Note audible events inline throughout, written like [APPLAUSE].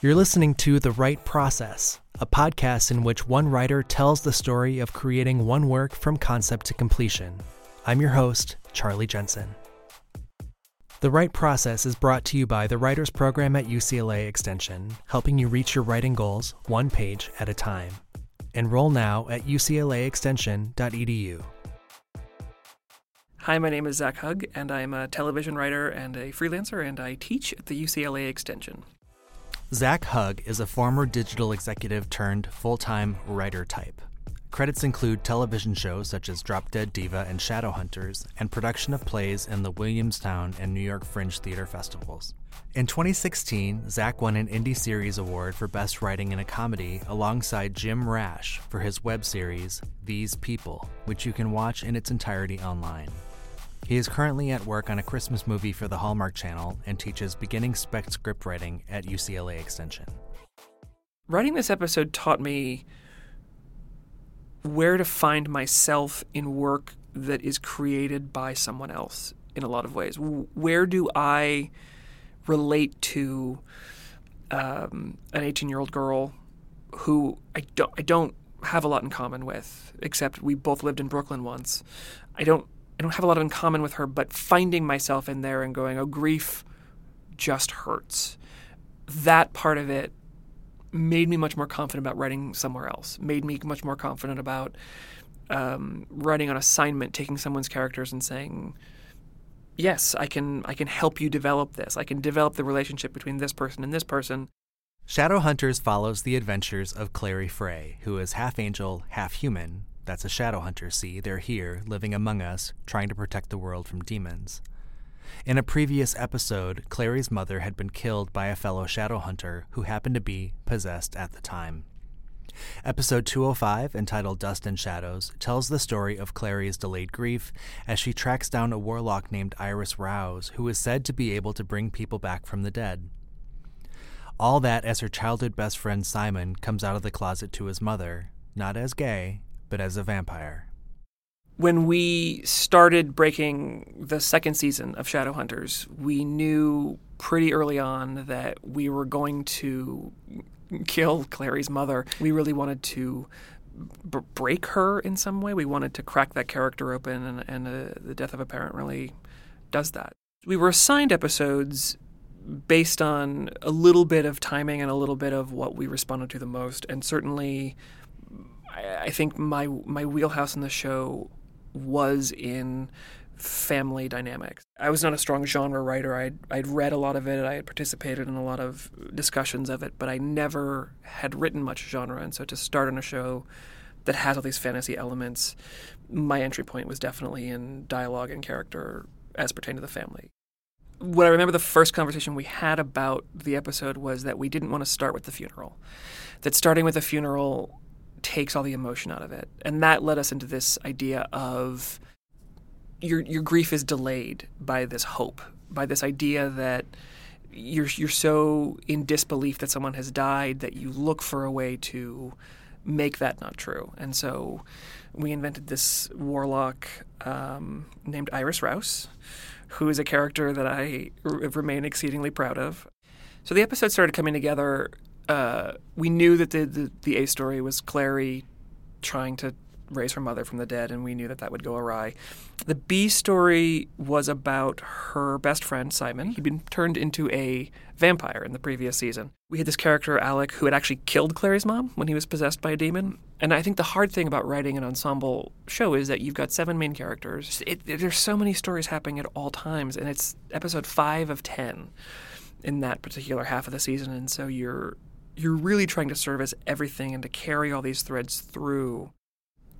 You're listening to The Write Process, a podcast in which one writer tells the story of creating one work from concept to completion. I'm your host, Charlie Jensen. The Write Process is brought to you by the Writers Program at UCLA Extension, helping you reach your writing goals one page at a time. Enroll now at uclaextension.edu. Hi, my name is Zac Hug, and I'm a television writer and a freelancer, and I teach at the UCLA Extension. Zac Hug is a former digital executive turned full time writer type. Credits include television shows such as Drop Dead Diva and Shadowhunters, and production of plays in the Williamstown and New York Fringe Theater festivals. In 2016, Zac won an Indie Series Award for Best Writing in a Comedy alongside Jim Rash for his web series, These People, which you can watch in its entirety online. He is currently at work on a Christmas movie for the Hallmark Channel and teaches beginning spec script writing at UCLA Extension. Writing this episode taught me where to find myself in work that is created by someone else in a lot of ways. Where do I relate to um, an 18 year old girl who I don't, I don't have a lot in common with, except we both lived in Brooklyn once. I don't I don't have a lot in common with her, but finding myself in there and going, oh, grief just hurts. That part of it made me much more confident about writing somewhere else, made me much more confident about um, writing on assignment, taking someone's characters and saying, yes, I can, I can help you develop this. I can develop the relationship between this person and this person. Shadowhunters follows the adventures of Clary Frey, who is half angel, half human. That's a Shadowhunter, see? They're here, living among us, trying to protect the world from demons. In a previous episode, Clary's mother had been killed by a fellow Shadowhunter who happened to be possessed at the time. Episode 205, entitled Dust and Shadows, tells the story of Clary's delayed grief as she tracks down a warlock named Iris Rouse, who is said to be able to bring people back from the dead. All that as her childhood best friend Simon comes out of the closet to his mother, not as gay, but as a vampire when we started breaking the second season of Shadowhunters, we knew pretty early on that we were going to kill Clary's mother. We really wanted to b- break her in some way. We wanted to crack that character open, and, and uh, the death of a parent really does that. We were assigned episodes based on a little bit of timing and a little bit of what we responded to the most, and certainly. I think my my wheelhouse in the show was in family dynamics. I was not a strong genre writer. I'd, I'd read a lot of it, I had participated in a lot of discussions of it, but I never had written much genre. And so to start on a show that has all these fantasy elements, my entry point was definitely in dialogue and character as pertained to the family. What I remember the first conversation we had about the episode was that we didn't want to start with the funeral. That starting with the funeral takes all the emotion out of it. And that led us into this idea of your your grief is delayed by this hope, by this idea that you're you're so in disbelief that someone has died that you look for a way to make that not true. And so we invented this warlock um, named Iris Rouse, who is a character that I r- remain exceedingly proud of. So the episode started coming together uh, we knew that the, the, the A story was Clary trying to raise her mother from the dead, and we knew that that would go awry. The B story was about her best friend, Simon. He'd been turned into a vampire in the previous season. We had this character, Alec, who had actually killed Clary's mom when he was possessed by a demon. And I think the hard thing about writing an ensemble show is that you've got seven main characters. It, there's so many stories happening at all times, and it's episode five of ten in that particular half of the season. And so you're you're really trying to service everything and to carry all these threads through.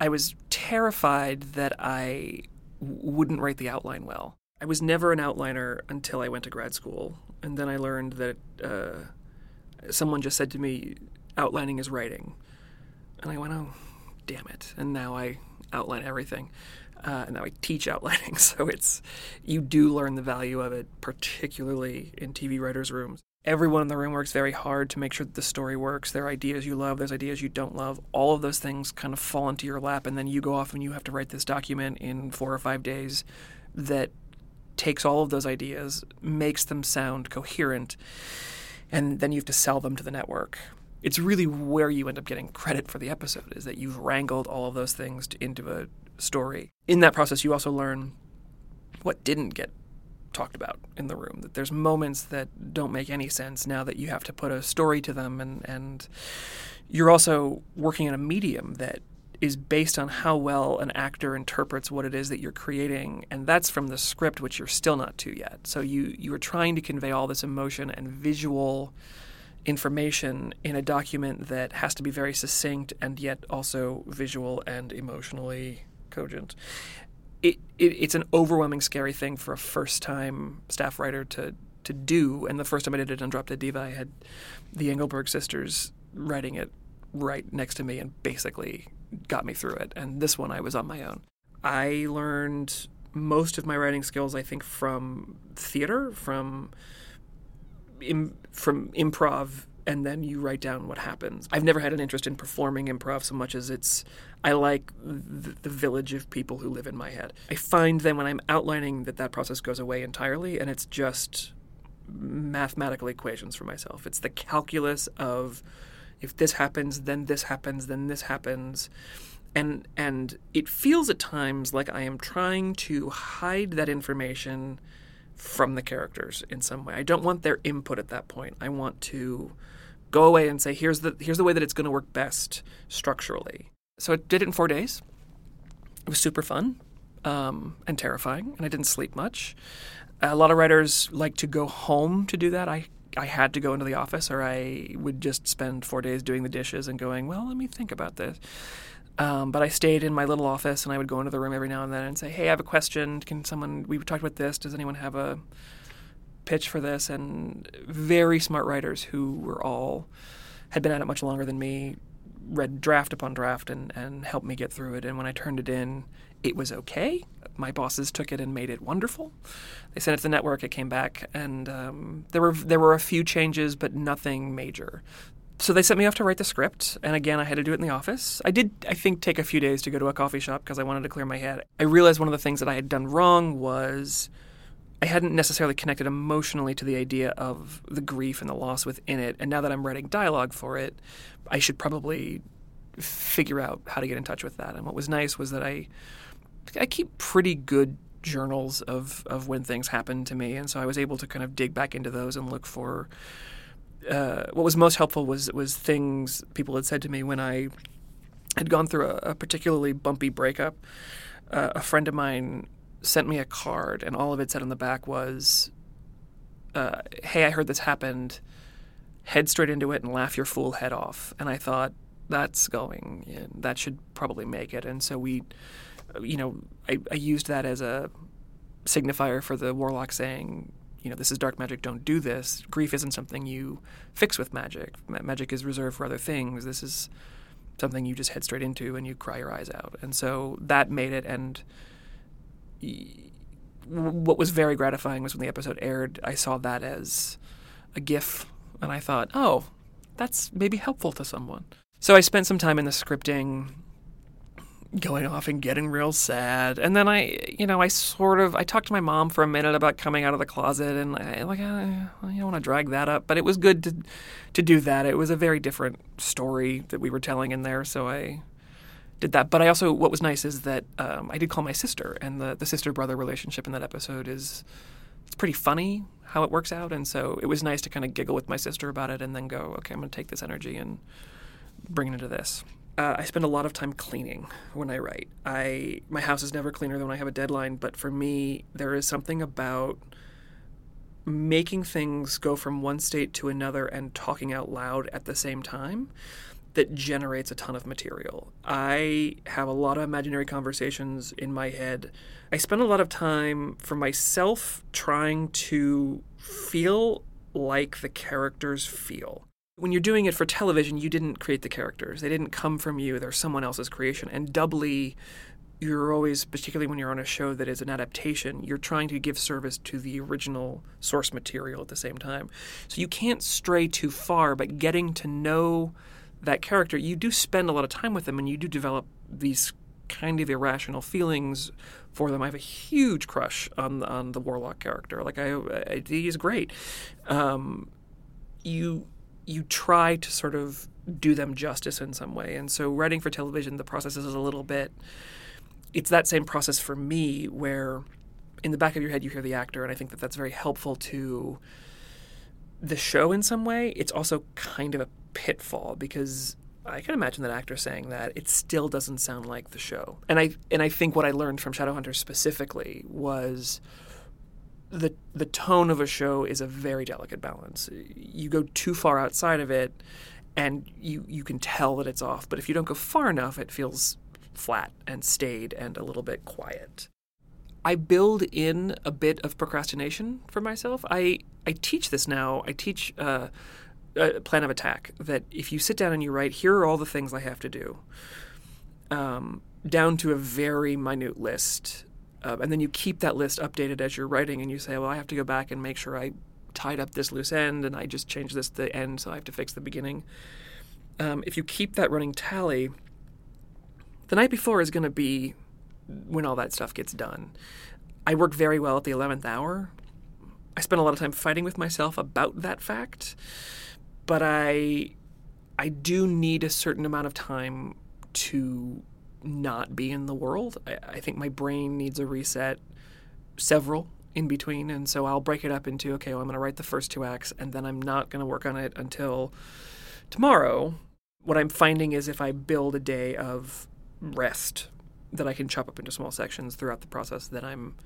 I was terrified that I wouldn't write the outline well. I was never an outliner until I went to grad school, and then I learned that uh, someone just said to me, "Outlining is writing," and I went, "Oh, damn it!" And now I outline everything. Uh, and now I teach outlining, [LAUGHS] so it's you do learn the value of it, particularly in TV writers' rooms everyone in the room works very hard to make sure that the story works. There are ideas you love, there's ideas you don't love. All of those things kind of fall into your lap, and then you go off and you have to write this document in four or five days that takes all of those ideas, makes them sound coherent, and then you have to sell them to the network. It's really where you end up getting credit for the episode is that you've wrangled all of those things into a story. In that process, you also learn what didn't get talked about in the room. That there's moments that don't make any sense now that you have to put a story to them, and and you're also working in a medium that is based on how well an actor interprets what it is that you're creating and that's from the script which you're still not to yet so you you are trying to convey all this emotion and visual information in a document that has to be very succinct and yet also visual and emotionally cogent it, it it's an overwhelming scary thing for a first time staff writer to to do and the first time I did it on Drop Dead Diva I had the Engelberg sisters writing it right next to me and basically got me through it. And this one I was on my own. I learned most of my writing skills, I think, from theater, from Im- from improv, and then you write down what happens. I've never had an interest in performing improv so much as it's I like the, the village of people who live in my head. I find that when I'm outlining that that process goes away entirely, and it's just mathematical equations for myself. It's the calculus of if this happens, then this happens, then this happens. And and it feels at times like I am trying to hide that information from the characters in some way. I don't want their input at that point. I want to go away and say here's the here's the way that it's going to work best structurally. So I did it in 4 days. It was super fun um, and terrifying, and I didn't sleep much. A lot of writers like to go home to do that. I I had to go into the office, or I would just spend four days doing the dishes and going, well, let me think about this. Um, but I stayed in my little office, and I would go into the room every now and then and say, "Hey, I have a question. Can someone? We talked about this. Does anyone have a pitch for this?" And very smart writers who were all had been at it much longer than me read draft upon draft and, and helped me get through it. And when I turned it in, it was okay. My bosses took it and made it wonderful. They sent it to the network. It came back, and um, there were there were a few changes, but nothing major. So they sent me off to write the script, and again, I had to do it in the office. I did, I think, take a few days to go to a coffee shop because I wanted to clear my head. I realized one of the things that I had done wrong was I hadn't necessarily connected emotionally to the idea of the grief and the loss within it. And now that I'm writing dialogue for it, I should probably figure out how to get in touch with that. And what was nice was that I I keep pretty good journals of of when things happen to me, and so I was able to kind of dig back into those and look for. Uh, what was most helpful was was things people had said to me when I had gone through a, a particularly bumpy breakup. Uh, a friend of mine sent me a card, and all of it said on the back was, uh, "Hey, I heard this happened. Head straight into it and laugh your fool head off." And I thought that's going. Yeah, that should probably make it. And so we you know, I, I used that as a signifier for the warlock saying, you know, this is dark magic, don't do this. Grief isn't something you fix with magic. magic is reserved for other things. This is something you just head straight into and you cry your eyes out. And so that made it. And what was very gratifying was when the episode aired, I saw that as a GIF. And I thought, oh, that's maybe helpful to someone. So I spent some time in the scripting going off and getting real sad. And then I, you know, I sort of I talked to my mom for a minute about coming out of the closet, and I like ah, I, I don't want to drag that up, but it was good to to do that. It was a very different story that we were telling in there, so I did that. But I also what was nice is that um, I did call my sister, and the the sister brother relationship in that episode is it's pretty funny how it works out, and so it was nice to kind of giggle with my sister about it, and then go, okay, I'm going to take this energy and bring it into this uh, I spend a lot of time cleaning when I write. I my house is never cleaner than when I have a deadline, but for me, there is something about making things go from one state to another and talking out loud at the same time that generates a ton of material. I have a lot of imaginary conversations in my head. I spend a lot of time for myself trying to feel like the characters feel. When you're doing it for television, you didn't create the characters. They didn't come from you. They're someone else's creation. And doubly, you're always, particularly when you're on a show that is an adaptation, you're trying to give service to the original source material at the same time. So you can't stray too far, but getting to know that character, you do spend a lot of time with them and you do develop these kind of irrational feelings for them. I have a huge crush on on the warlock character. Like I, I he's great. Um, you you try to sort of do them justice in some way. And so writing for television, the process is a little bit it's that same process for me where in the back of your head you hear the actor and I think that that's very helpful to the show in some way. It's also kind of a pitfall because I can imagine that actor saying that it still doesn't sound like the show. And I and I think what I learned from Shadowhunters specifically was the the tone of a show is a very delicate balance. You go too far outside of it and you you can tell that it's off, but if you don't go far enough it feels flat and staid and a little bit quiet. I build in a bit of procrastination for myself. I I teach this now. I teach uh, a plan of attack that if you sit down and you write, here are all the things I have to do, um, down to a very minute list, uh, and then you keep that list updated as you're writing, and you say, well, I have to go back and make sure I tied up this loose end, and I just changed this the end, so I have to fix the beginning. Um, if you keep that running tally, the night before is going to be when all that stuff gets done. I work very well at the 11th hour. I spend a lot of time fighting with myself about that fact, but I I do need a certain amount of time to not be in the world. I, I think my brain needs a reset, several in between, and so I'll break it up into okay, well, I'm going to write the first two acts, and then I'm not going to work on it until tomorrow. What I'm finding is if I build a day of rest that I can chop up into small sections throughout the process, then I'm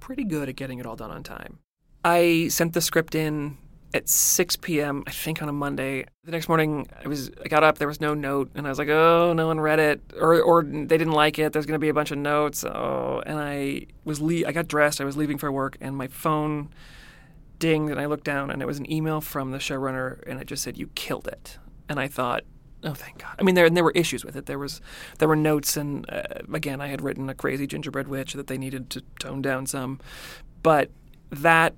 pretty good at getting it all done on time. I sent the script in at 6 p.m. I think on a Monday. The next morning, I was I got up. There was no note, and I was like, "Oh, no one read it, or or they didn't like it. There's going to be a bunch of notes." Oh, and I was le- I got dressed. I was leaving for work, and my phone dinged, and I looked down, and it was an email from the showrunner, and it just said, "You killed it." And I thought, Oh, thank God! I mean, there and there were issues with it. There was there were notes, and uh, again, I had written a crazy gingerbread witch that they needed to tone down some, but that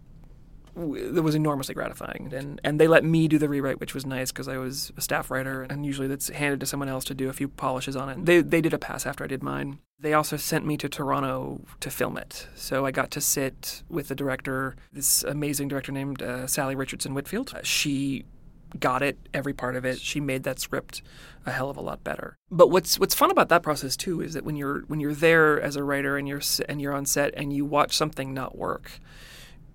that was enormously gratifying. And and they let me do the rewrite, which was nice because I was a staff writer, and usually that's handed to someone else to do a few polishes on it. They they did a pass after I did mine. They also sent me to Toronto to film it, so I got to sit with the director, this amazing director named uh, Salli Richardson Whitfield. Uh, she got it, every part of it. She made that script a hell of a lot better. But what's what's fun about that process too is that when you're when you're there as a writer and you're and you're on set and you watch something not work,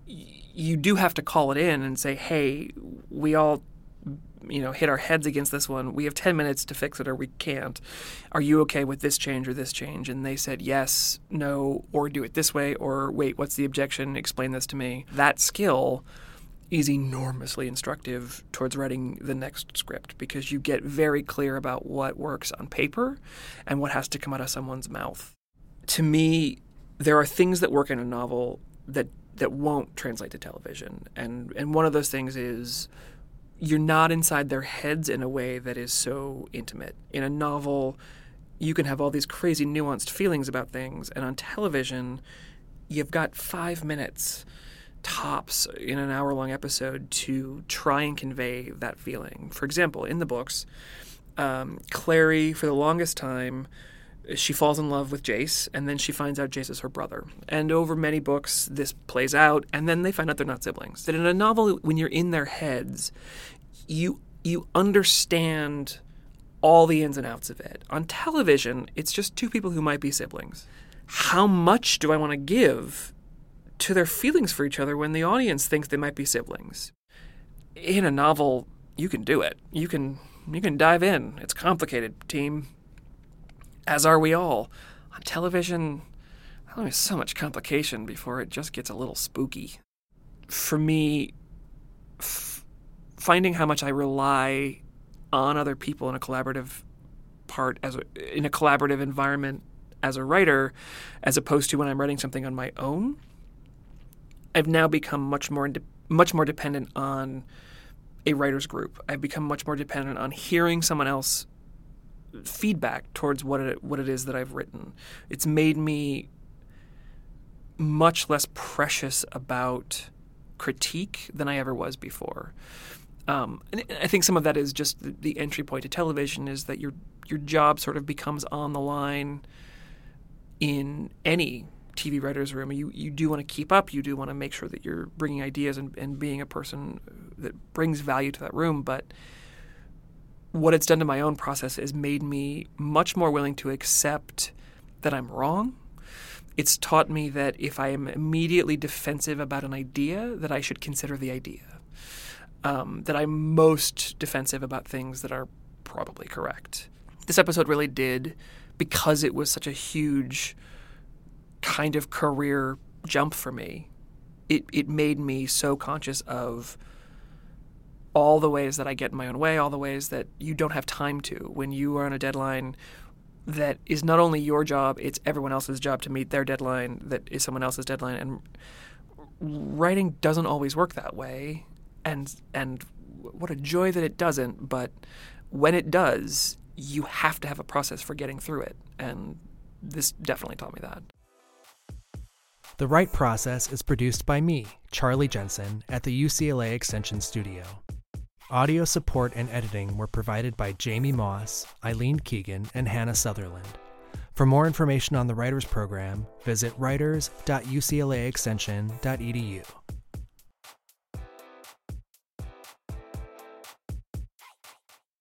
you do have to call it in and say, "Hey, we all you know hit our heads against this one. We have 10 minutes to fix it or we can't. Are you okay with this change or this change? And they said yes no or do it this way or wait what's the objection? Explain this to me. That skill is enormously instructive towards writing the next script because you get very clear about what works on paper and what has to come out of someone's mouth. To me, there are things that work in a novel that that won't translate to television. And and one of those things is you're not inside their heads in a way that is so intimate. In a novel, you can have all these crazy nuanced feelings about things and on television, you've got 5 minutes tops in an hour long episode to try and convey that feeling. For example, in the books, um, Clary, for the longest time, she falls in love with Jace, and then she finds out Jace is her brother. And over many books, this plays out, and then they find out they're not siblings. That in a novel, when you're in their heads, you you understand all the ins and outs of it. On television, it's just two people who might be siblings. How much do I want to give to their feelings for each other when the audience thinks they might be siblings. In a novel, you can do it. You can you can dive in. It's complicated, team. As are we all. On television, there's so much complication before it just gets a little spooky. For me, f- finding how much I rely on other people in a collaborative part as a, in a collaborative environment as a writer, as opposed to when I'm writing something on my own, I've now become much more much more dependent on a writers group. I've become much more dependent on hearing someone else feedback towards what it what it is that I've written. It's made me much less precious about critique than I ever was before. Um, and I think some of that is just the, entry point to television is that your your job sort of becomes on the line in any TV writer's room, you, you do want to keep up. You do want to make sure that you're bringing ideas and, and being a person that brings value to that room. But what it's done to my own process is made me much more willing to accept that I'm wrong. It's taught me that if I am immediately defensive about an idea, that I should consider the idea. Um, that I'm most defensive about things that are probably correct. This episode really did, because it was such a huge kind of career jump for me. It it made me so conscious of all the ways that I get in my own way, all the ways that you don't have time to when you are on a deadline that is not only your job, it's everyone else's job to meet their deadline that is someone else's deadline and writing doesn't always work that way and and what a joy that it doesn't, but when it does, you have to have a process for getting through it and this definitely taught me that. The Write Process is produced by me, Charlie Jensen, at the UCLA Extension Studio. Audio support and editing were provided by Jamie Moss, Eileen Keegan, and Hannah Sutherland. For more information on the Writers Program, visit writers.uclaextension.edu.